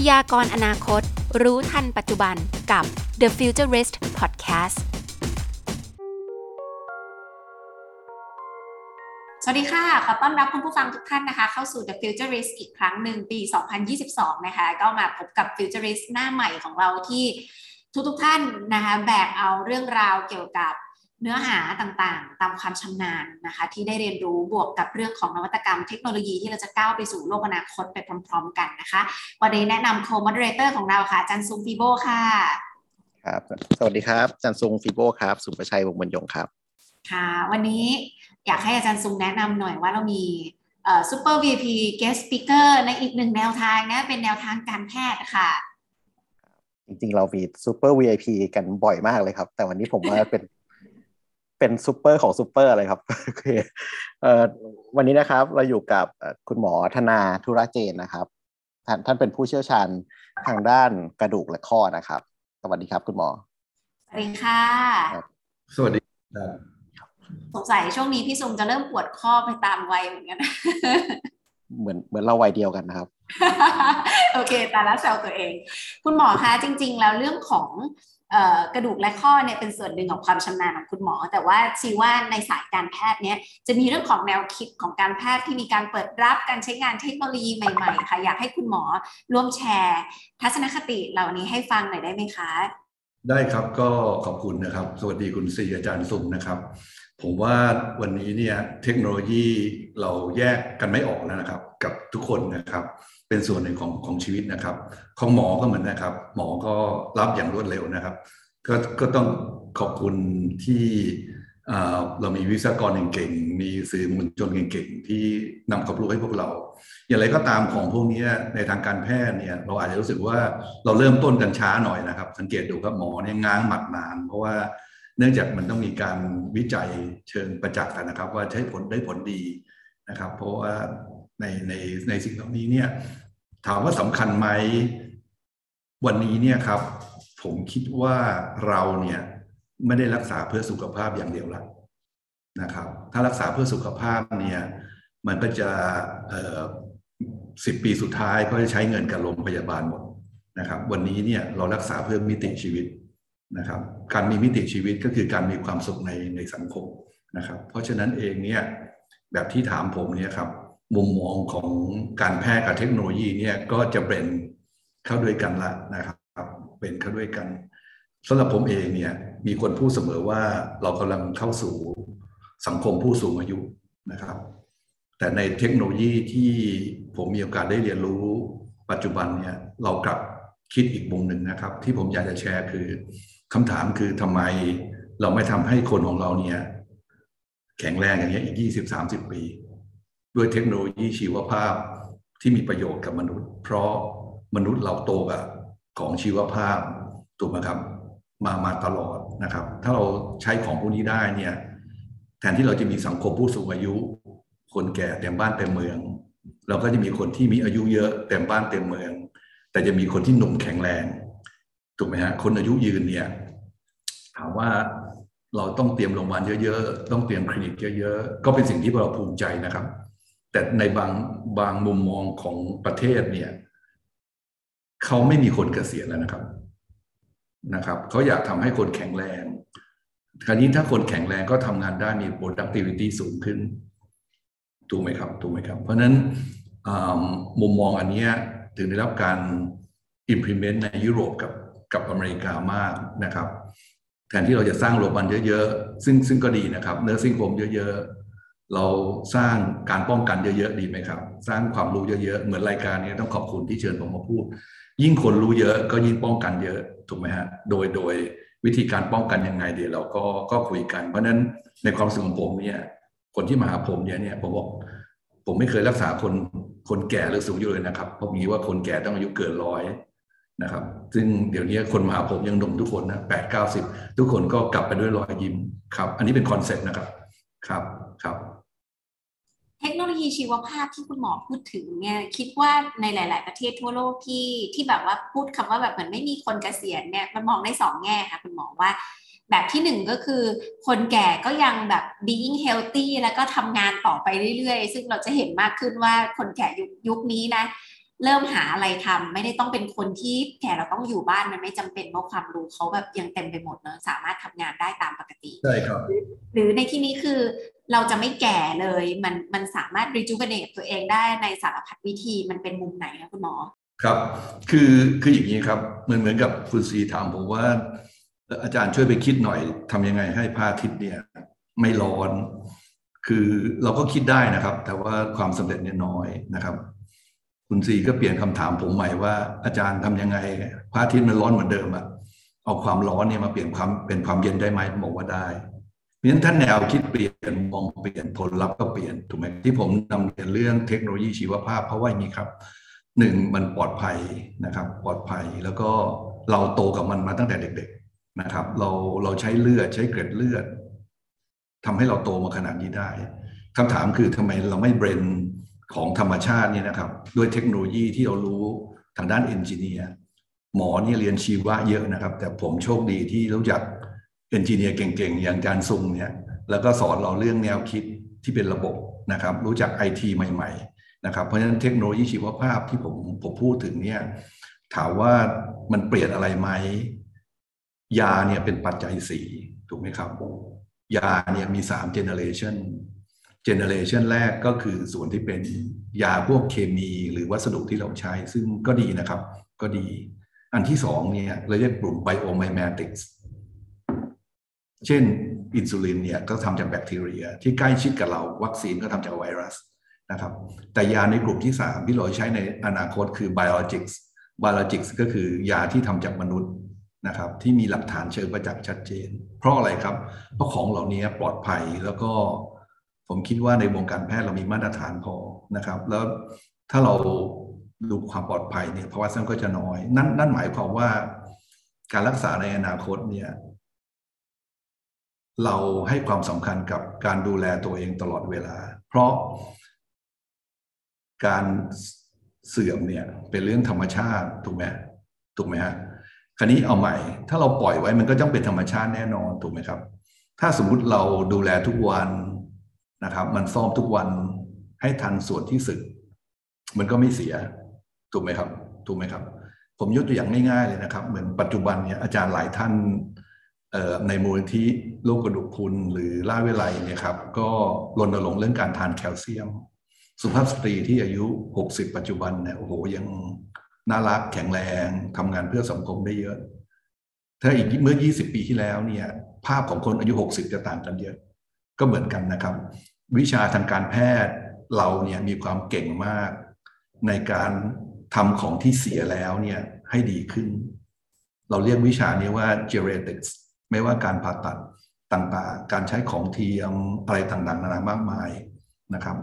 พยากรอนาคต รู้ทันปัจจุบันกับ The Futurist Podcast สวัสดีค่ะ ขอต้อนรับคุณผู้ฟังทุกท่านนะคะ เข้าสู่ The Futurist อีกครั้งหนึ่งปี 2022 นะคะ ก็มาพบกับ Futurist หน้าใหม่ของเราที่ทุกๆทท่านนะคะ แบกเอาเรื่องราวเกี่ยวกับ เนื้อหาต่างๆ ตามความชำนาญนะคะ ที่ได้เรียนรู้บวกกับเรื่องของนวัตกรรมเทคโนโลยีที่เราจะก้าวไปสู่โลกอนาคตไปพร้อม ๆ กันนะคะวันนี้แนะนำ co-moderator ของเราค่ะอาจารย์ซุง FIBO ค่ะครับสวัสดีครับอาจารย์ซุง FIBO ครับ ศุภชัยวงศ์บุณย์ยงครับค่ะ วันนี้อยากให้อาจารย์ซุงแนะนำหน่อยว่าเรามีเอ่อ Super VIP Guest Speaker ในอีกหนึ่งแนวทางนะเป็นแนวทางการแพทย์ค่ะจริงๆ เรามี super VIP กันบ่อยมากเลยครับ แต่วันนี้ผมว่าเป็น เป็นซูเปอร์ของซูเปอร์เลยครับโอเคเอ่อวันนี้นะครับเราอยู่กับเอ่อคุณหมอธนาธุระเจนนะครับท่านท่านเป็นผู้เชี่ยวชาญทางด้านกระดูกและข้อนะครับ สวัสดีครับคุณหมอ สวัสดีค่ะ สวัสดีครับสงสัยช่วงนี้พี่ซุงจะเริ่มปวดข้อไปตามวัยเหมือนกัน เหมือนเหมือนเราวัยเดียวกันนะครับ โอเค ตาละแซวตัวเอง คุณหมอคะจริง ๆ แล้วเรื่องของเอ่อ กระดูกและข้อเนี่ยเป็นส่วนหนึ่งของความชำนาญของคุณหมอ แต่ว่าชีว่าในสายการแพทย์เนี่ยจะมีเรื่องของแนวคิดของการแพทย์ที่มีการเปิดรับการใช้งานเทคโนโลยีใหม่ๆค่ะอยากให้คุณหมอร่วมแชร์ ทัศนคติเหล่านี้ให้ฟังหน่อยได้ไหมคะ ได้ครับก็ขอบคุณนะครับ สวัสดีคุณศรีอาจารย์สุมนะครับ ผมว่าวันนี้เนี่ยเทคโนโลยีเราแยกกันไม่ออกแล้วนะครับ กับทุกคนนะครับ เป็นส่วนหนึ่งของของชีวิตนะครับของหมอก็เหมือนนะครับ หมอก็รับอย่างรวดเร็วนะครับ ก็ก็ต้องขอบคุณที่เรามีวิศวกรเก่งๆ มีสื่อมวลชนเก่งๆ ที่นำความรู้ให้พวกเรา อย่างไรก็ตามของพวกนี้ในทางการแพทย์เนี่ยเราอาจจะรู้สึกว่าเราเริ่มต้นกันช้าหน่อยนะครับ สังเกตดูครับหมอเนี่ยง้างหมัดนาน เพราะว่าเนื่องจากมันต้องมีการวิจัยเชิงประจักษ์นะครับ ว่าใช้ผลได้ผลดีนะครับ เพราะว่าในในในสิ่งเหล่านี้เนี่ย ถามว่าสำคัญไหมวันนี้เนี่ยครับ ผมคิดว่าเราเนี่ยไม่ได้รักษาเพื่อสุขภาพอย่างเดียวละนะครับ ถ้ารักษาเพื่อสุขภาพเนี่ยมันก็จะสิบปีสุดท้ายก็จะใช้เงินกับโรงพยาบาลหมดนะครับ วันนี้เนี่ยเรารักษาเพื่อมิติชีวิตนะครับ การมีมิติชีวิตก็คือการมีความสุขในในสังคมนะครับ เพราะฉะนั้นเองเนี่ยแบบที่ถามผมเนี่ยครับ มุมมองของการแพทย์กับเทคโนโลยีเนี่ยก็จะเป็นเข้าด้วยกันละนะครับเป็นเข้าด้วยกันสำหรับผมเองเนี่ยมีคนพูดเสมอว่าเรากำลังเข้าสู่สังคมผู้สูงอายุนะครับ แต่ในเทคโนโลยีที่ผมมีโอกาสได้เรียนรู้ปัจจุบันเนี่ยเรากลับคิดอีกมุมหนึ่งนะครับ ที่ผมอยากจะแชร์คือคำถามคือทำไมเราไม่ทำให้คนของเราเนี่ยแข็งแรงอย่างเงี้ยอีกยี่สิบสามสิบปี ด้วยเทคโนโลยีชีวภาพที่มีประโยชน์กับมนุษย์ เพราะมนุษย์เราโตกับของชีวภาพถูกไหมครับมามาตลอดนะครับ ถ้าเราใช้ของพวกนี้ได้เนี่ยแทนที่เราจะมีสังคมผู้สูงอายุ คนแก่เต็มบ้านเต็มเมือง เราก็จะมีคนที่มีอายุเยอะเต็มบ้านเต็มเมือง แต่จะมีคนที่หนุ่มแข็งแรงถูกไหมฮะคนอายุยืนเนี่ยถามว่าเราต้องเตรียมโรงพยาบาลเยอะ ๆ ต้องเตรียมคลินิกเยอะ ๆ ก็เป็นสิ่งที่เราภูมิใจนะครับ แต่ในบางบางมุมมองของประเทศเนี่ยเขาไม่มีคนเกษียณแล้วนะครับนะครับเขาอยากทำให้คนแข็งแรง คราวนี้ถ้าคนแข็งแรงก็ทำงานได้มี productivity สูงขึ้นถูกไหมครับถูกไหมครับ เพราะนั้นมุมมองอันนี้ถึงได้รับการ implement ในยุโรปกับกับอเมริกามากนะครับ แทนที่เราจะสร้างโรงพยาบาลเยอะ ๆ ซึ่งซึ่งก็ดีนะครับเนื้อซิ่งโคมเยอะ ๆ เราสร้างการป้องกันเยอะๆดีไหมครับ สร้างความรู้เยอะๆเหมือนรายการนี้ต้องขอบคุณที่เชิญผมมาพูด ยิ่งคนรู้เยอะก็ยิ่งป้องกันเยอะถูกไหมฮะโดยโดยวิธีการป้องกันยังไงเดี๋ยวเราก็ก็คุยกัน เพราะนั้นในความสึกของผมเนี่ยคนที่มาหาผมเนี่ยเนี่ยผมบอกผมไม่เคยรักษาคนคนแก่หรือสูงอายุเลยนะครับเพราะมีว่าคนแก่ต้องอายุเกินร้อยนะครับ ซึ่งเดี๋ยวนี้คนมาหาผมยังหนุ่มทุกคนนะแปดเก้าสิบทุกคนก็กลับไปด้วยรอยยิ้มครับ อันนี้เป็นคอนเซ็ปต์นะครับครับครับีชีวภาพที่คุณหมอพูดถึงเนี่ยคิดว่าในหลาย ๆ ประเทศทั่วโลกที่ที่แบบว่าพูดคำว่าแบบเหมือนไม่มีคนเกษียณเนี่ยมันมองได้สองแง่ค่ะคุณหมอว่า แบบที่หนึ่งก็คือ คนแก่ก็ยังแบบ being healthy แล้วก็ทำงานต่อไปเรื่อย ๆ ซึ่งเราจะเห็นมากขึ้นว่าคนแก่ยุคยุคนี้นะ เริ่มหาอะไรทำไม่ได้ต้องเป็นคนที่แก่เราต้องอยู่บ้านมันไม่จำเป็นเพราะความรู้เขาแบบยังเต็มไปหมดเนอะสามารถทำงานได้ตามปกติใช่ครับ หรือในที่นี้คือเราจะไม่แก่เลยมันมันสามารถ rejuvenate ตัวเองได้ในสารพัดวิธีมันเป็นมุมไหนคะคุณหมอ ครับ คือคืออย่างนี้ครับเหมือนเหมือนกับคุณซีถามผมว่า อาจารย์ช่วยไปคิดหน่อยทำยังไงให้พระอาทิตย์เนี่ยไม่ร้อน คือเราก็คิดได้นะครับ แต่ว่าความสำเร็จเนี่ยน้อยนะครับ คุณซีก็เปลี่ยนคำถามผมใหม่ว่าอาจารย์ทำยังไงพระอาทิตย์มันร้อนเหมือนเดิมอะเอาความร้อนเนี่ยมาเปลี่ยนความเป็นความเย็นได้ไหมบอกว่าได้เพราะฉะนั้นถ้านแนวคิดเปลี่ยนมองเปลี่ยนผลลัพธ์ก็เปลี่ยนถูกไหมที่ผมนำเรียนเรื่องเทคโนโลยีชีวภาพ เพราะว่านี้ครับหนึ่งมันปลอดภัยนะครับ ปลอดภัยแล้วก็เราโตกับมันมาตั้งแต่เด็ก ๆนะครับ เราเราใช้เลือดใช้เกล็ดเลือดทำให้เราโตมาขนาดนี้ได้คำถามคือทำไมเราไม่เบรน ของธรรมชาติเนี่ยนะครับด้วยเทคโนโลยีที่เรารู้ทางด้านเอนจิเนียร์หมอเนี่ยเรียนชีวะเยอะนะครับ แต่ผมโชคดีที่รู้จักเอนจิเนียร์เก่งๆ อย่างอาจารย์ซุงเนี่ยแล้วก็สอนเราเรื่องแนวคิดที่เป็นระบบนะครับ รู้จักไอทีใหม่ ๆ นะครับ เพราะฉะนั้นเทคโนโลยีชีวภาพที่ผมผมพูดถึงเนี่ยถามว่ามันเปลี่ยนอะไรไหมยาเนี่ยเป็นปัจจัยสี่ถูกไหมครับ ยาเนี่ยมีสามเจเนเรชัน เจเนเรชันแรกก็คือส่วนที่เป็นยาพวกเคมีหรือวัสดุที่เราใช้ ซึ่งก็ดีนะครับก็ดี อันที่สองเนี่ยเราเรียกกลุ่มไบโอไมแมติกส์เช่นอินซูลินเนี่ยก็ทำจากแบคทีเรีย ที่ใกล้ชิดกับเรา วัคซีนก็ทำจากไวรัสนะครับ แต่ยาในกลุ่มที่ 3 ที่เราใช้ในอนาคตคือ biologics biologics ก็คือยาที่ทำจากมนุษย์นะครับ ที่มีหลักฐานเชิงประจักษ์ชัดเจน เพราะอะไรครับ เพราะของเหล่านี้ปลอดภัยแล้วก็ ผมคิดว่าในวงการแพทย์เรามีมาตรฐานพอนะครับ แล้วถ้าเราดูความปลอดภัยเนี่ยภาวะซ้ำก็จะน้อย นั่นนั่นหมายความว่าการรักษาในอนาคตเนี่ย เราให้ความสำคัญกับการดูแลตัวเองตลอดเวลา เพราะการเสื่อมเนี่ยเป็นเรื่องธรรมชาติถูกไหมถูกไหมฮะคราวนี้เอาใหม่ ถ้าเราปล่อยไว้มันก็ต้องเป็นธรรมชาติแน่นอนถูกไหมครับ ถ้าสมมุติเราดูแลทุกวัน นะครับ มันซ่อมทุกวันให้ทันส่วนที่สึก มันก็ไม่เสีย ถูกไหมครับ ถูกไหมครับ ผมยกตัวอย่างง่ายๆเลยนะครับ เหมือนปัจจุบันเนี่ยอาจารย์หลายท่านในมูลที่โรคกระดูกพรุนหรือล่าเวลัยเนี่ยครับ ก็รณรงค์เรื่องการทานแคลเซียม สุภาพสตรีที่อายุ 60 ปัจจุบันเนี่ยโอ้โหยังน่ารักแข็งแรงทำงานเพื่อสังคมได้เยอะ ถ้าอีกเมื่อ 20 ปีที่แล้วเนี่ย ภาพของคนอายุ 60 จะต่างกันเยอะ ก็เหมือนกันนะครับ วิชาทางการแพทย์เราเนี่ยมีความเก่งมากในการทำของที่เสียแล้วเนี่ยให้ดีขึ้น เราเรียกวิชานี้ว่า genetics ไม่ว่าการผ่าตัดต่างๆ การใช้ของเทียมอะไรต่างๆ นานามากมายนะครับ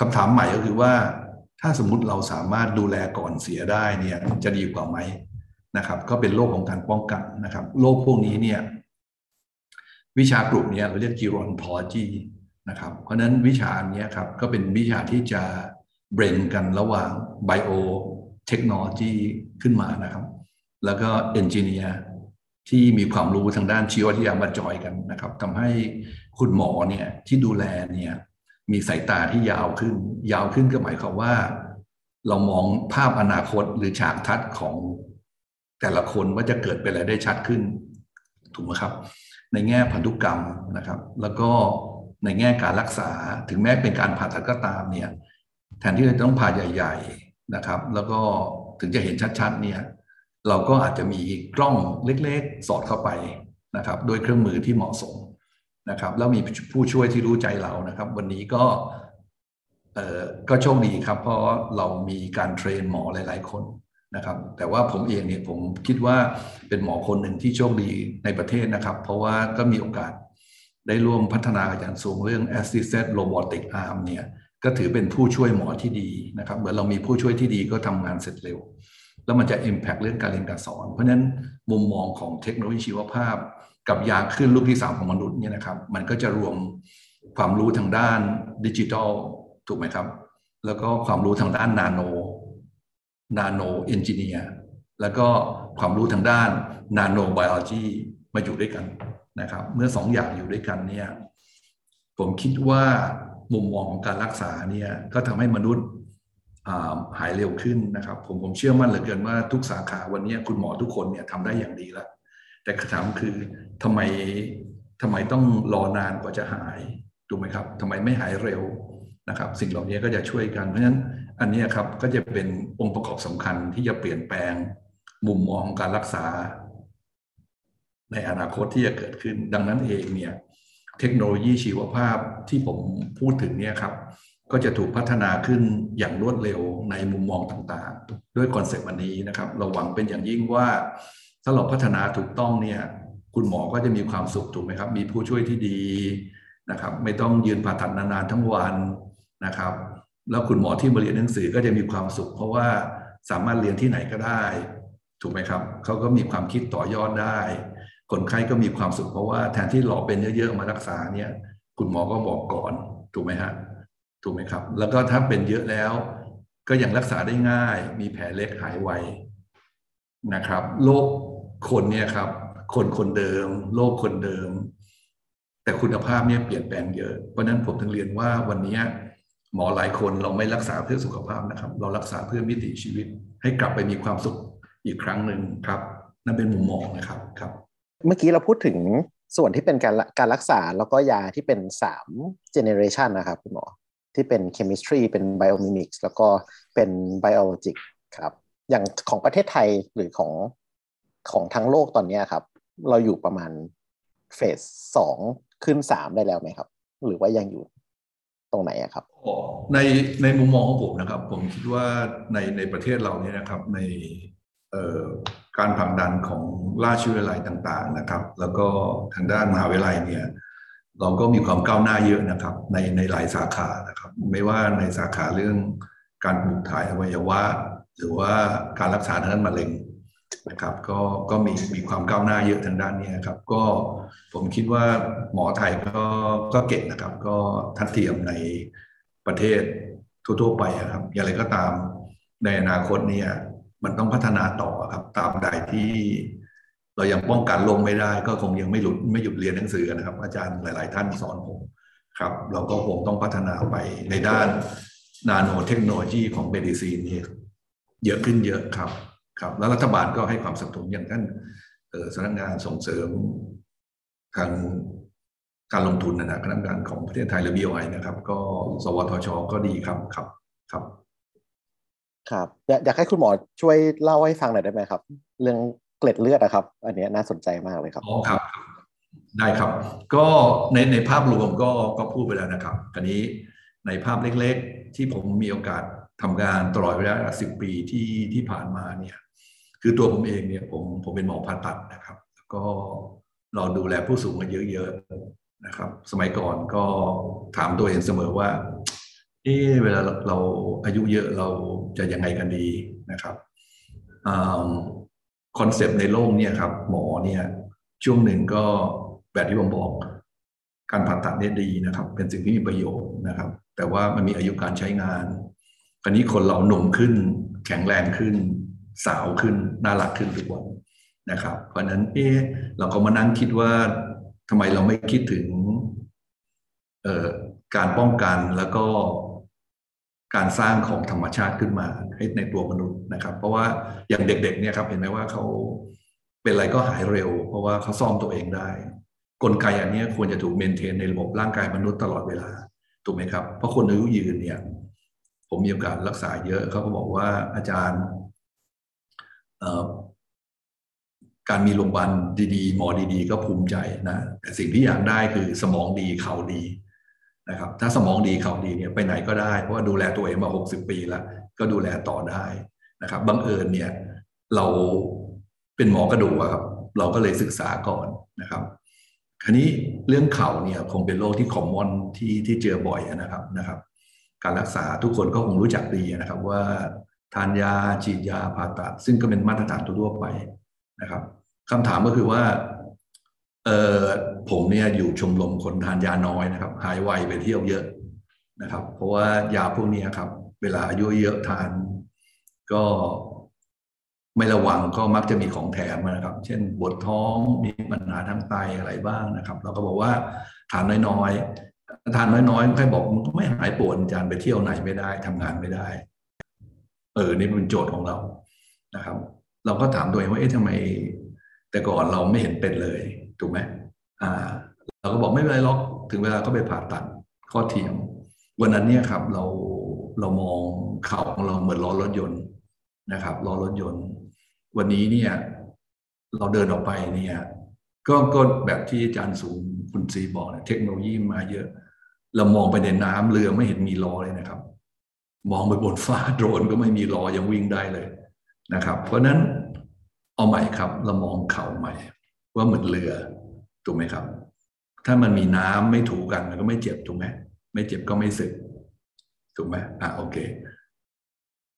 คำถามใหม่ก็คือว่าถ้าสมมติเราสามารถดูแลก่อนเสียได้เนี่ยจะดีกว่าไหมนะครับ ก็เป็นโรคของการป้องกันนะครับโรคพวกนี้เนี่ยวิชากลุ่มนี้เราเรียก gerontology นะครับเพราะนั้นวิชานี้ครับก็เป็นวิชาที่จะเบรนกันระหว่าง bio technology ขึ้นมานะครับ แล้วก็ engineer ที่มีความรู้ทางด้านชีววิทยามาจอยกันนะครับทำให้คุณหมอเนี่ยที่ดูแลเนี่ยมีสายตาที่ยาวขึ้น ยาวขึ้นก็หมายความว่า เรามองภาพอนาคตหรือฉากทัศน์ของแต่ละคนว่าจะเกิดเป็นอะไรได้ชัดขึ้น ถูกไหมครับ ในแง่พันธุกรรมนะครับ แล้วก็ ในแง่การรักษาถึงแม้เป็นการผ่าตัดก็ตามเนี่ยแทนที่จะต้องผ่าใหญ่ ๆนะครับ แล้วก็ถึงจะเห็นชัดๆเนี่ยเราก็อาจจะมีกล้องเล็กๆ สอดเข้าไปนะครับด้วยเครื่องมือที่เหมาะสมนะครับแล้วมีผู้ช่วยที่รู้ใจเรานะครับ วันนี้ก็เออก็โชคดีครับ เพราะเรามีการเทรนหมอหลาย ๆ คนนะครับ แต่ว่าผมเองเนี่ยผมคิดว่าเป็นหมอคนหนึ่งที่โชคดีในประเทศนะครับ เพราะว่าก็มีโอกาส ได้ร่วมพัฒนาอย่างสูงเรื่อง assisted robotic arm เนี่ยก็ถือเป็นผู้ช่วยหมอที่ดีนะครับเหมือนเรามีผู้ช่วยที่ดีก็ทำงานเสร็จเร็ว แล้วมันจะ impact เรื่องการเรียนการสอน เพราะนั้นมุมมองของเทคโนโลยีชีวภาพ กับยาขึ้นลูกที่สามของมนุษย์เนี่ยนะครับ มันก็จะรวมความรู้ทางด้านดิจิทัลถูกไหมครับ แล้วก็ความรู้ทางด้านนาโนนาโนเอนจิเนียร์แล้วก็ความรู้ทางด้านนาโนไบโอโลจีมาอยู่ด้วยกัน นะครับเมื่อสองอย่างอยู่ด้วยกันเนี่ยผมคิดว่ามุมมองของการรักษาเนี่ยก็ทำให้มนุษย์หายเร็วขึ้นนะครับ ผมผมเชื่อมั่นเหลือเกินว่าทุกสาขาวันนี้คุณหมอทุกคนเนี่ยทำได้อย่างดีแล้ว แต่คำถามคือทำไมทำไมต้องรอนานกว่าจะหายถูกไหมครับทำไมไม่หายเร็วนะครับ สิ่งเหล่านี้ก็จะช่วยกันเพราะฉะนั้นอันนี้ครับก็จะเป็นองค์ประกอบสำคัญที่จะเปลี่ยนแปลงมุมมองการรักษา ในอนาคตที่จะเกิดขึ้น ดังนั้นเองเนี่ยเทคโนโลยีชีวภาพที่ผมพูดถึงเนี่ยครับก็จะถูกพัฒนาขึ้นอย่างรวดเร็วในมุมมองต่างๆ ด้วยคอนเซปต์วันนี้นะครับ เราหวังเป็นอย่างยิ่งว่า ถ้าเราพัฒนาถูกต้องเนี่ยคุณหมอก็จะมีความสุขถูกไหมครับ มีผู้ช่วยที่ดีนะครับ ไม่ต้องยืนผ่าตัดนานๆทั้งวันนะครับ แล้วคุณหมอที่มาเรียนหนังสือก็จะมีความสุข เพราะว่าสามารถเรียนที่ไหนก็ได้ ถูกไหมครับเขาก็มีความคิดต่อยอดได้ คนไข้ก็มีความสุขเพราะว่าแทนที่หลอเป็นเยอะๆมารักษาเนี่ย คุณหมอก็บอกก่อนถูกไหมฮะถูกไหมครับ แล้วก็ถ้าเป็นเยอะแล้ว ก็ยังรักษาได้ง่าย มีแผลเล็กหายไวนะครับโรคคนเนี่ยครับ คนคนเดิมโรคคนเดิม แต่คุณภาพเนี่ยเปลี่ยนแปลงเยอะเพราะนั้นผมถึงเรียนว่าวันนี้หมอหลายคนเราไม่รักษาเพื่อสุขภาพนะครับ เรารักษาเพื่อมิติชีวิต ให้กลับไปมีความสุขอีกครั้งหนึ่งครับ นั่นเป็นมุมมองนะครับครับ เมื่อกี้เราพูดถึงส่วนที่เป็นการการรักษาแล้วก็ยาที่เป็นสามเจเนเรชันนะครับคุณหมอที่เป็น chemistry เป็น biomimics แล้วก็เป็น biologic ครับอย่างของประเทศไทยหรือของของทั้งโลกตอนนี้ครับ เราอยู่ประมาณเฟสสองขึ้นสามได้แล้วไหมครับ หรือว่ายังอยู่ตรงไหนครับในในมุมมองของผมนะครับ ผมคิดว่าในในประเทศเราเนี่ยนะครับ ใน การผลักดันของราชวิทยาลัยต่างๆนะครับ แล้วก็ทางด้านมหาวิทยาลัยเนี่ยเราก็มีความก้าวหน้าเยอะนะครับในในหลายสาขานะครับ ไม่ว่าในสาขาเรื่องการปลูกถ่ายอวัยวะ หรือว่าการรักษาทางด้านมะเร็งนะครับก็ก็มีมีความก้าวหน้าเยอะทางด้านนี้ครับ ก็ผมคิดว่าหมอไทยก็ก็เก่งนะครับ ก็ทัดเทียมในประเทศทั่วๆไปครับ อย่างไรก็ตามในอนาคตเนี่ย มันต้องพัฒนาต่อครับตามใดที่เรายังป้องกันลงไม่ได้ ก็คงยังไม่หลุดไม่หยุดเรียนหนังสือนะครับ อาจารย์หลาย ๆ ท่านสอนผมครับ เราก็คงต้องพัฒนาไปในด้านนาโนเทคโนโลยีของเมดิซีนนี่เยอะขึ้นเยอะครับครับ แล้วรัฐบาลก็ให้ความสนับสนุนอย่างท่านสำนักงานส่งเสริมทางการลงทุนนะคณะกรรมการของประเทศไทยหรือ BOI นะครับ ก็สวทชก็ดีครับครับครับ ครับอยากให้คุณหมอช่วยเล่าให้ฟังหน่อยได้ไหมครับ เรื่องเกล็ดเลือดนะครับ อันนี้น่าสนใจมากเลยครับอ๋อครับ ได้ครับ ก็ในในภาพรวมก็ก็พูดไปแล้วนะครับอันนี้ในภาพเล็กๆ ที่ผมมีโอกาสทำงานตลอดเวลาสิบปีที่ที่ผ่านมาเนี่ย คือตัวผมเองเนี่ยผมผมเป็นหมอผ่าตัดนะครับก็เราดูแลผู้สูงอายุเยอะๆนะครับ สมัยก่อนก็ถามตัวเองเสมอว่าเออเวลาเราอายุเยอะเรา จะยังไงกันดีนะครับคอนเซปต์ในโลกเนี่ยครับ หมอเนี่ยช่วงหนึ่งก็แบบที่ผมบอกการผ่าตัดเนี่ยดีนะครับ เป็นสิ่งที่มีประโยชน์นะครับ แต่ว่ามันมีอายุการใช้งานคราวนี้คนเราหนุ่มขึ้น แข็งแรงขึ้น สาวขึ้น น่ารักขึ้นทุกวันนะครับ เพราะนั้นเออเราก็มานั่งคิดว่าทำไมเราไม่คิดถึงการป้องกันแล้วก็ การสร้างของธรรมชาติขึ้นมาให้ในตัวมนุษย์นะครับ เพราะว่าอย่างเด็กๆเนี่ยครับเห็นไหมว่าเขาเป็นอะไรก็หายเร็ว เพราะว่าเขาซ่อมตัวเองได้ กลไกอันนี้ควรจะถูกเมนเทนในระบบร่างกายมนุษย์ตลอดเวลาถูกไหมครับ เพราะคนอายุยืนเนี่ย ผมมีโอกาสรักษาเยอะเขาก็บอกว่าอาจารย์การมีโรงพยาบาลดีๆ หมอดีๆ ก็ภูมิใจนะ แต่สิ่งที่อยากได้คือสมองดีเข่าดี นะครับถ้าสมองดีเขาดีเนี่ยไปไหนก็ได้เพราะว่าดูแลตัวเองมา 60 ปีแล้วก็ดูแลต่อได้นะครับบังเอิญเนี่ยเราเป็นหมอกระดูกครับเราก็เลยศึกษาก่อนนะครับคราวนี้เรื่องเข่าเนี่ยคงเป็นโรคที่คอมมอนที่ที่เจอบ่อยนะครับนะครับ การรักษาทุกคนก็คงรู้จักดีนะครับว่าทานยาฉีดยาผ่าตัด ซึ่งก็เป็นมาตรฐานทั่วไปนะครับคำถามก็คือว่าเออ ผมเนี่ยอยู่ชมรมคนทานยาน้อยนะครับ หายไวไปเที่ยวเยอะนะครับ เพราะว่ายาพวกนี้ครับ เวลาอายุเยอะทาน ก็ไม่ระวังก็มักจะมีของแถมนะครับ เช่นปวดท้องมีปัญหาทางไตอะไรบ้างนะครับ เราก็บอกว่าทานน้อยๆทานน้อยๆใครบอกมันก็ไม่หายปวดจานไปเที่ยวไหนไม่ได้ทำงานไม่ได้ เออนี่เป็นโจทย์ของเรานะครับ เราก็ถามตัวเองว่าเอ๊ะทำไม แต่ก่อนเราไม่เห็นเป็นเลยถูกไหม อ่าเราก็บอกไม่เป็นไรหรอกถึงเวลาก็ไปผ่าตัดข้อเทียม วันนั้นเนี่ยครับเราเรามองเข่าของเราเหมือนล้อรถยนต์นะครับล้อรถยนต์ วันนี้เนี่ยเราเดินออกไปเนี่ยก็ก็แบบที่อาจารย์สูงคุณซีบอกเนี่ยเทคโนโลยีมาเยอะ เรามองไปในน้ำเรือไม่เห็นมีล้อเลยนะครับ มองไปบนฟ้าโดรนก็ไม่มีล้อยังวิ่งได้เลยนะครับ เพราะนั้นเอาใหม่ครับเรามองเข่าใหม่ ว่าเหมือนเรือ ถูกไหมครับ ถ้ามันมีน้ำไม่ถูกันมันก็ไม่เจ็บถูกไหมไม่เจ็บก็ไม่สึกถูกไหมอะโอเค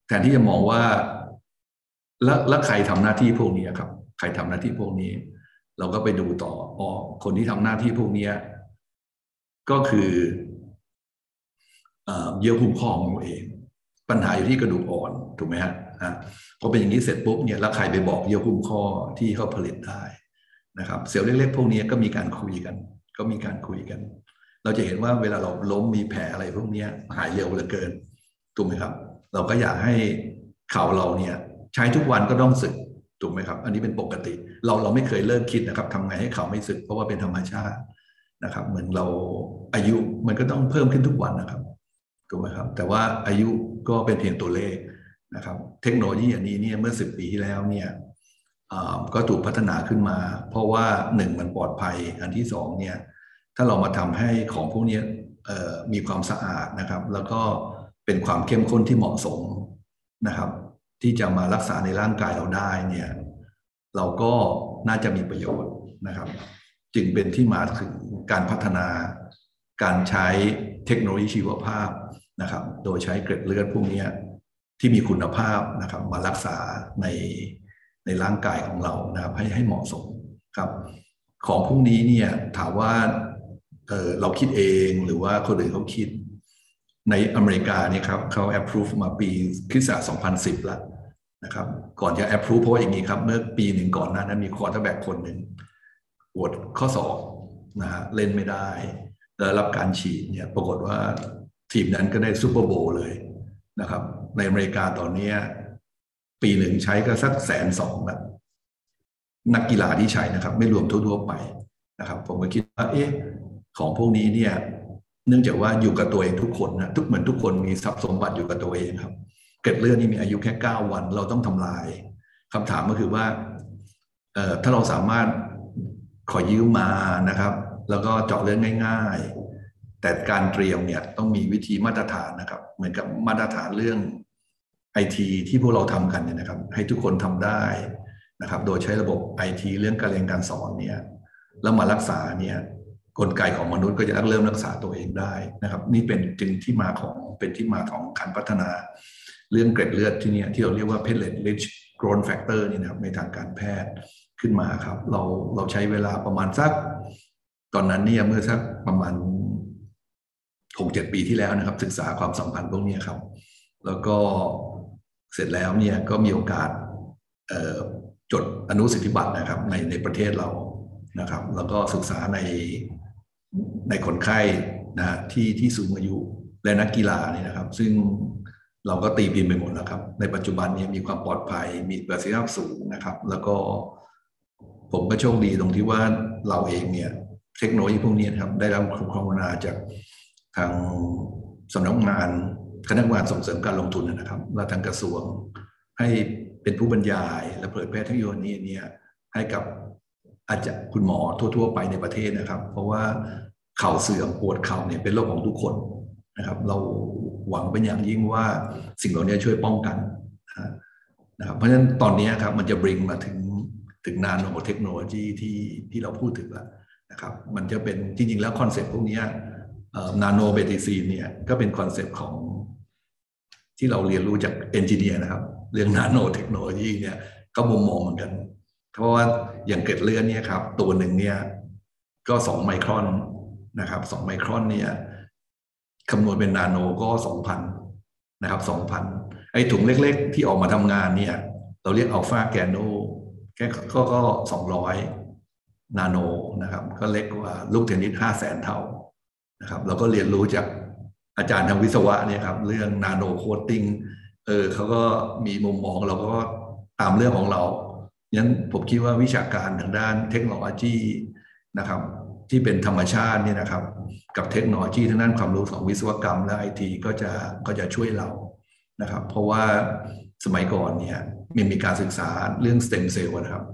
แทนที่จะมองว่า แล้วแล้วใครทำหน้าที่พวกนี้ครับ ใครทำหน้าที่พวกนี้ เราก็ไปดูต่ออ๋อคนที่ทำหน้าที่พวกนี้ก็คือเยื่อหุ้มข้อของเราเอง ปัญหาอยู่ที่กระดูกอ่อนถูกไหมฮะอะพอเป็นอย่างนี้เสร็จปุ๊บเนี่ยแล้วใครไปบอกเยื่อหุ้มข้อที่เขาผลิตได้ นะครับเซลล์เล็กๆพวกนี้ก็มีการคุยกัน ก็มีการคุยกัน เราจะเห็นว่าเวลาเราล้มมีแผลอะไรพวกนี้หายเร็วเหลือเกินถูกไหมครับ เราก็อยากให้เข่าเราเนี่ยใช้ทุกวันก็ต้องสึกถูกไหมครับ อันนี้เป็นปกติ เราเราไม่เคยเลิกคิดนะครับทำไงให้เข่าไม่สึก เพราะว่าเป็นธรรมชาตินะครับ เหมือนเราอายุมันก็ต้องเพิ่มขึ้นทุกวันนะครับถูกไหมครับ แต่ว่าอายุก็เป็นเพียงตัวเลขนะครับ เทคโนโลยีอันนี้เนี่ยเมื่อสิบปีที่แล้วเนี่ย ก็ถูกพัฒนาขึ้นมา เพราะว่าหนึ่งมันปลอดภัยอันที่สองเนี่ยถ้าเรามาทำให้ของพวกนี้มีความสะอาดนะครับ แล้วก็เป็นความเข้มข้นที่เหมาะสมนะครับ ที่จะมารักษาในร่างกายเราได้เนี่ยเราก็น่าจะมีประโยชน์นะครับ จึงเป็นที่มาถึงการพัฒนาการใช้เทคโนโลยีชีวภาพนะครับ โดยใช้เกล็ดเลือดพวกนี้ที่มีคุณภาพนะครับมารักษาใน ในร่างกายของเรานะครับ ให้ให้เหมาะสมครับ ของพวกนี้เนี่ยถามว่าเออเราคิดเองหรือว่าคนอื่นเขาคิด ในอเมริกาเนี่ยครับเขา approve มาปีคริสต์ศักราช2010 แล้วนะครับก่อนจะ approve เพราะว่าอย่างนี้ครับ เมื่อปีหนึ่งก่อนหน้านั้นมี quarterback คนหนึ่งปวดข้อศอกนะฮะเล่นไม่ได้แล้วรับการฉีดเนี่ยปรากฏว่าทีมนั้นก็ได้ Super Bowl เลยนะครับ ในอเมริกาตอนนี้ ปีหนึ่งใช้ก็สักแสนสองแบบนักกีฬาที่ใช้นะครับ ไม่รวมทั่วๆไปนะครับ ผมก็คิดว่าเอ๊ะของพวกนี้เนี่ย เนื่องจากว่าอยู่กับตัวเองทุกคนนะทุกเหมือนทุกคนมีทรัพย์สมบัติอยู่กับตัวเองครับ เกล็ดเลือดนี่มีอายุแค่เก้าวัน เราต้องทำลายคำถามก็คือว่าเอ่อถ้าเราสามารถขอยืมมานะครับ แล้วก็เจาะเลือดง่าย ๆ แต่การเตรียมเนี่ยต้องมีวิธีมาตรฐานนะครับ เหมือนกับมาตรฐานเรื่อง ไอทีที่พวกเราทำกันเนี่ยนะครับ ให้ทุกคนทำได้นะครับ โดยใช้ระบบไอทีเรื่องการเรียนการสอนเนี่ยแล้วมารักษาเนี่ยกลไกของมนุษย์ก็จะเริ่มรักษาตัวเองได้นะครับ นี่เป็นจึงที่มาของเป็นที่มาของการพัฒนา เรื่องเกร็ดเลือดที่เนี่ยที่เราเรียกว่า platelet rich growth factor นี่นะครับในทางการแพทย์ขึ้นมาครับ เราเราใช้เวลาประมาณสัก ตอนนั้นเนี่ยเมื่อสักประมาณหกเจ็ดปีที่แล้วนะครับ ศึกษาความสัมพันธ์พวกนี้ครับ แล้วก็ เสร็จแล้วเนี่ยก็มีโอกาสจดอนุสิทธิบัตรนะครับในในประเทศเรานะครับ แล้วก็ศึกษาในในคนไข้นะที่ที่สูงอายุและนักกีฬานี่นะครับ ซึ่งเราก็ตีพิมพ์ไปหมดแล้วครับ ในปัจจุบันนี้มีความปลอดภัยมีประสิทธิภาพสูงนะครับ แล้วก็ผมก็โชคดีตรงที่ว่าเราเองเนี่ยเทคโนโลยีพวกนี้ครับได้รับความกรุณาจากทางสำนักงาน คณะกรรมการส่งเสริมการลงทุนนะครับและทางกระทรวงให้เป็นผู้บรรยาย และเผยแพร่เทคโนโลยีนี้ให้กับอาจจะคุณหมอทั่ว ๆ ไปในประเทศนะครับ เพราะว่าเข่าเสื่อมปวดเข่าเนี่ยเป็นโรคของทุกคนนะครับ เราหวังเป็นอย่างยิ่งว่าสิ่งเหล่านี้ช่วยป้องกันนะครับเพราะฉะนั้นตอนนี้ครับมันจะบริงมาถึงถึงนาโนเทคโนโลยีที่ที่เราพูดถึงแล้วนะครับ มันจะเป็นจริงๆแล้ว concept พวกนี้ nanomedicine เนี่ยก็เป็น concept ของ ที่เราเรียนรู้จาก engineer นะครับ เรื่องนาโนเทคโนโลยีเนี่ยก็มุมมองเหมือนกัน เพราะว่าอย่างเกล็ดเลือดเนี่ยครับ ตัวหนึ่งเนี่ยก็สองไมครอนนะครับสองไมครอนเนี่ยคำนวณเป็นนาโนก็สองพันนะครับสองพันไอ้ถุงเล็กๆ ที่ออกมาทำงานเนี่ย เราเรียก alpha granule แค่ก็ก็สองร้อยนาโนนะครับ ก็เล็กกว่าลูกเทนนิสห้าแสนเท่านะครับ เราก็เรียนรู้จาก อาจารย์ทางวิศวะเนี่ยครับ เรื่อง nano coating เออเขาก็มีมุมมองเราก็ตามเรื่องของเรางั้นผมคิดว่าวิชาการทางด้านเทคโนโลยีนะครับ ที่เป็นธรรมชาติเนี่ยนะครับ กับเทคโนโลยีทางด้านความรู้ของวิศวกรรมและไอทีก็จะก็จะช่วยเรานะครับ เพราะว่าสมัยก่อนเนี่ยมีมีการศึกษาเรื่องสเต็มเซลล์นะครับ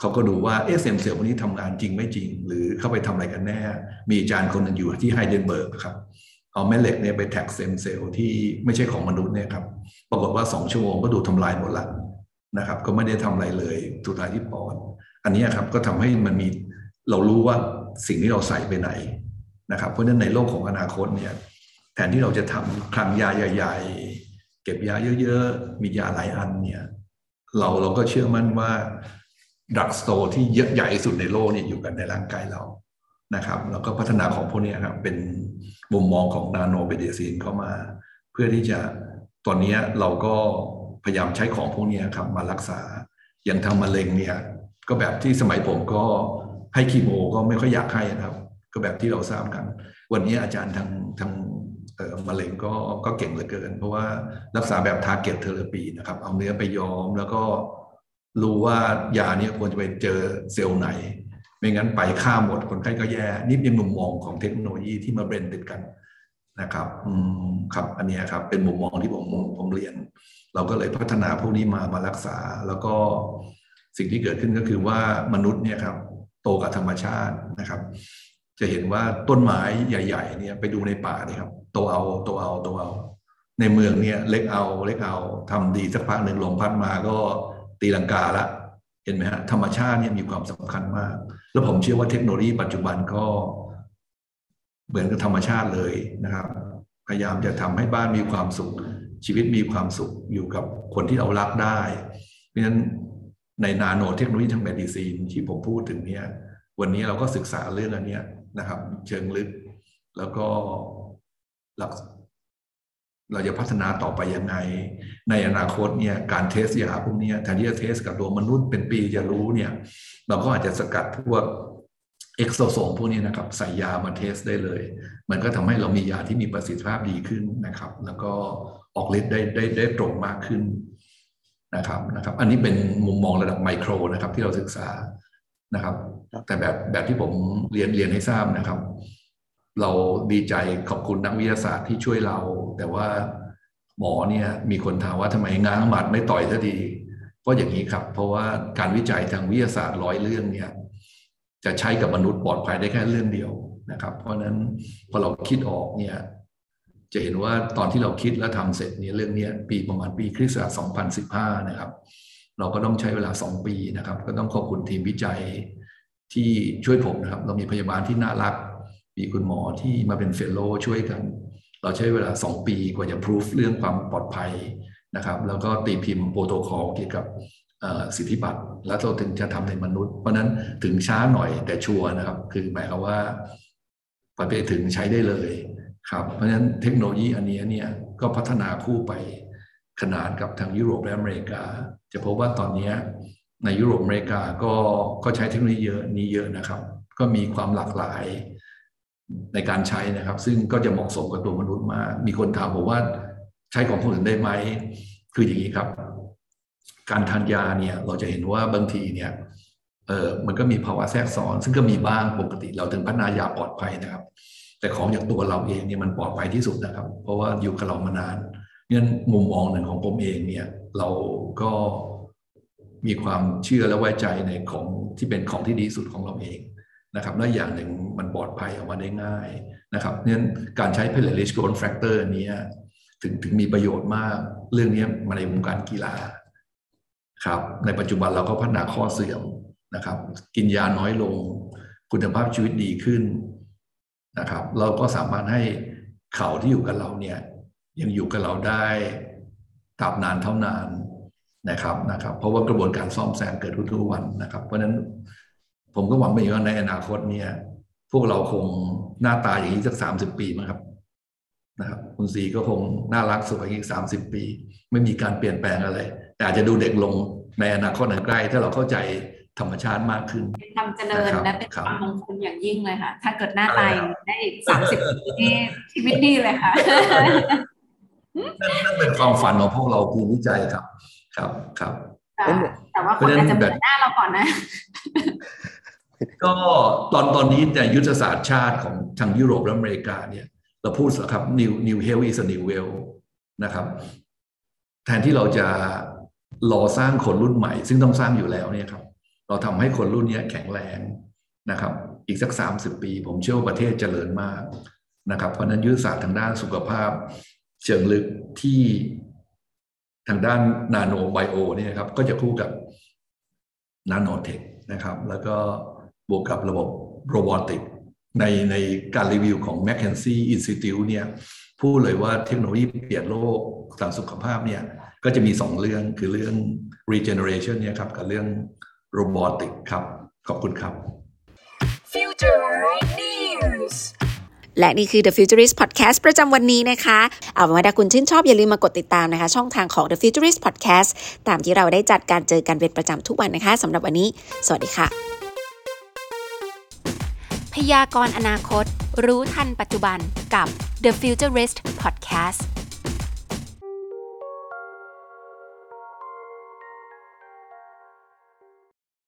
เขาก็ดูว่าเอสเต็มเซลล์พวกนี้ทำงานจริงไม่จริง หรือเข้าไปทำอะไรกันแน่ มีอาจารย์คนหนึ่งอยู่ที่ไฮเดลเบิร์กครับ เอาแม่เหล็กเนี่ยไป tag สเต็มเซลล์ที่ไม่ใช่ของมนุษย์เนี่ยครับปรากฏว่าสองชั่วโมงก็ดูทำลายหมดละนะครับ ก็ไม่ได้ทำอะไรเลยสุดท้ายที่ปอด อันนี้ครับก็ทำให้มันมีเรารู้ว่าสิ่งที่เราใส่ไปไหนนะครับ เพราะฉะนั้นในโลกของอนาคตเนี่ยแทนที่เราจะทำคลังยาใหญ่ ๆ เก็บยาเยอะๆ มียาหลายอันเนี่ยเราเราก็เชื่อมั่นว่าดักสโตรที่เยอะใหญ่สุดในโลกเนี่ยอยู่กันในร่างกายเรา นะครับ แล้วก็พัฒนาของพวกนี้ครับเป็นมุมมองของนาโนเบเดซินเข้ามา เพื่อที่จะตอนนี้เราก็พยายามใช้ของพวกนี้ครับมารักษาอย่างทางมะเร็งเนี่ยก็แบบที่สมัยผมก็ให้คีโมก็ไม่ค่อยอยากให้นะครับ ก็แบบที่เราทราบกัน วันนี้อาจารย์ทางทางมะเร็งก็ก็เก่งเหลือเกิน เพราะว่ารักษาแบบ target therapy นะครับ เอาเนื้อไปย้อมแล้วก็รู้ว่ายาเนี้ยควรจะไปเจอเซลล์ไหน ไม่งั้นไปฆ่าหมดคนไข้ก็แย่นี่เป็นมุมมองของเทคโนโลยีที่มา blend ติดกันนะครับอืมครับ อันนี้ครับ เป็นมุมมองที่ผมผมเรียน เราก็เลยพัฒนาพวกนี้มามารักษา แล้วก็สิ่งที่เกิดขึ้นก็คือว่ามนุษย์เนี่ยครับ โตกับธรรมชาตินะครับ จะเห็นว่าต้นไม้ใหญ่ ๆ เนี่ยไปดูในป่าเนี่ยครับ โตเอาโตเอาโตเอา ในเมืองเนี่ยเล็กเอาเล็กเอาทำดีสักพักหนึ่งลมพัดมาก็ตีลังกาละเห็นไหมฮะธรรมชาติเนี่ยมีความสำคัญมาก แล้วผมเชื่อว่าเทคโนโลยีปัจจุบันก็เหมือนกับธรรมชาติเลยนะครับ พยายามจะทำให้บ้านมีความสุข ชีวิตมีความสุขอยู่กับคนที่เรารักได้ เพราะฉะนั้นในนาโนเทคโนโลยีทางเมดิซีนที่ผมพูดถึงเนี่ยวันนี้เราก็ศึกษาเรื่องอันนี้นะครับ เชิงลึก แล้วก็หลัก เราจะพัฒนาต่อไปยังไง ในอนาคตเนี่ยการเทสยาพวกนี้แทนที่จะเทสกับตัวมนุษย์เป็นปีจะรู้เนี่ยเราก็อาจจะสกัดพวกexosome พวกนี้นะครับใส่ยามา test ได้เลย มันก็ทำให้เรามียาที่มีประสิทธิภาพดีขึ้นนะครับ แล้วก็ออกฤทธิ์ได้ได้ได้ตรงมากขึ้นนะครับนะครับ อันนี้เป็นมุมมองระดับไมโครนะครับที่เราศึกษานะครับ แต่แบบแบบที่ผมเรียนเรียนให้ทราบนะครับ เราดีใจขอบคุณนักวิทยาศาสตร์ที่ช่วยเรา แต่ว่าหมอเนี่ยมีคนถามว่าทำไมง้างหมัดไม่ต่อยสักทีก็อย่างนี้ครับ เพราะว่าการวิจัยทางวิทยาศาสตร์ร้อยเรื่องเนี่ยจะใช้กับมนุษย์ปลอดภัยได้แค่เรื่องเดียวนะครับ เพราะนั้นพอเราคิดออกเนี่ยจะเห็นว่าตอนที่เราคิดและทำเสร็จเนี่ยเรื่องนี้ปีประมาณปีคริสต์ศักราช2015 นะครับ เราก็ต้องใช้เวลา 2 ปีนะครับ ก็ต้องขอบคุณทีมวิจัยที่ช่วยผมนะครับ เรามีพยาบาลที่น่ารัก มีคุณหมอที่มาเป็นเฟลโลช่วยกัน เราใช้เวลา 2 ปีกว่าจะพิสูจเรื่องความปลอดภัยนะครับ แล้วก็ตีพิมพ์โปรโตคอลเกี่ยวกับสิทธิบัตรแล้วเราถึงจะทำในมนุษย์ เพราะนั้นถึงช้าหน่อยแต่ชัวร์นะครับ คือหมายความว่าประเภทถึงใช้ได้เลยครับเพราะฉะนั้นเทคโนโลยีอันนี้เนี่ยก็พัฒนาคู่ไปขนานกับทางยุโรปและอเมริกา จะพบว่าตอนนี้ในยุโรปอเมริกาก็ก็ใช้เทคโนโลยีเยอะนี้เยอะนะครับ ก็มีความหลากหลาย ในการใช้นะครับ ซึ่งก็จะเหมาะสมกับตัวมนุษย์มาก มีคนถามผมว่าใช้ของคนอื่นได้ไหม คืออย่างนี้ครับ การทานยาเนี่ยเราจะเห็นว่าบางทีเนี่ยเออมันก็มีภาวะแทรกซ้อน ซึ่งก็มีบ้างปกติเราถึงพัฒนายาปลอดภัยนะครับ แต่ของอย่างตัวเราเองเนี่ยมันปลอดภัยที่สุดนะครับ เพราะว่าอยู่กับเรามานานงั้นมุมมองหนึ่งของผมเองเนี่ยเราก็มีความเชื่อและไว้ใจในของที่เป็นของที่ดีสุดของเราเอง นะครับและอย่างหนึ่งมันปลอดภัยออกมาได้ง่ายนะครับเนื่องการใช้ platelet growth factor นี้ถึงถึงมีประโยชน์มากเรื่องนี้มาในวงการกีฬาครับในปัจจุบันเราก็พัฒนาข้อเสื่อมนะครับ กินยาน้อยลง คุณภาพชีวิตดีขึ้นนะครับ เราก็สามารถให้เข่าที่อยู่กับเราเนี่ยยังอยู่กับเราได้ตราบนานเท่านานนะครับนะครับ เพราะว่ากระบวนการซ่อมแซมเกิดทุกๆวันนะครับ เพราะฉะนั้น ผมก็หวังไปว่าในอนาคตเนี่ย พวกเราคงหน้าตาอย่างนี้สักสามสิบปีมั้งครับ นะครับ คุณสีก็คงน่ารักสวยอีกสามสิบปี ไม่มีการเปลี่ยนแปลงอะไร แต่อาจจะดูเด็กลงในอนาคตอันใกล้ ถ้าเราเข้าใจธรรมชาติมากขึ้นเป็นความเจริญและเป็นความมงคลอย่างยิ่งเลยค่ะ ถ้าเกิดหน้าตายได้สามสิบปีนี่ชีวิตดีเลยค่ะนั่นเป็นความฝันของพวกเราทีมวิจัยครับ ครับครับแต่ว่าคนอาจจะเบื่อหน้าเราก่อนนะ ก็ตอนตอนนี้แต่ยุทธศาสตร์ชาติของทางยุโรปและอเมริกาเนี่ยเราพูดสครับ new new health is a new well นะครับ แทนที่เราจะรอสร้างคนรุ่นใหม่ ซึ่งต้องสร้างอยู่แล้วเนี่ยครับเราทำให้คนรุ่นนี้แข็งแรงนะครับ อีกสักสามสิบปี ผมเชื่อว่าประเทศเจริญมากนะครับ เพราะนั้นยุทธศาสตร์ทางด้านสุขภาพ เชิงลึกที่ทางด้าน nano bio เนี่ยครับก็จะคู่กับ nanotech นะครับ แล้วก็ บวกกับระบบ robotic ในในการรีวิวของ m c k เคนซี่อินสติทิวเนี่ยพูดเลยว่าเทคโนโลยีเปลี่ยนโลกทางสุขภาพเนี่ยก็จะมีสองเรื่องคือเรื่อง regeneration เนี่ยครับกับเรื่อง robotic ครับ ขอบคุณครับ Future News และนี่คือ The Futurist Podcast ประจำวันนี้นะคะ เอาเป็นว่าถ้าคุณชื่นชอบอย่าลืมมากดติดตามนะคะ ช่องทางของ The Futurist Podcast ตามที่เราได้จัดการเจอกันเป็นประจำทุกวันนะคะสำหรับวันนี้ สวัสดีค่ะ พยากรณ์อนาคต รู้ทันปัจจุบันกับ The Futurist Podcast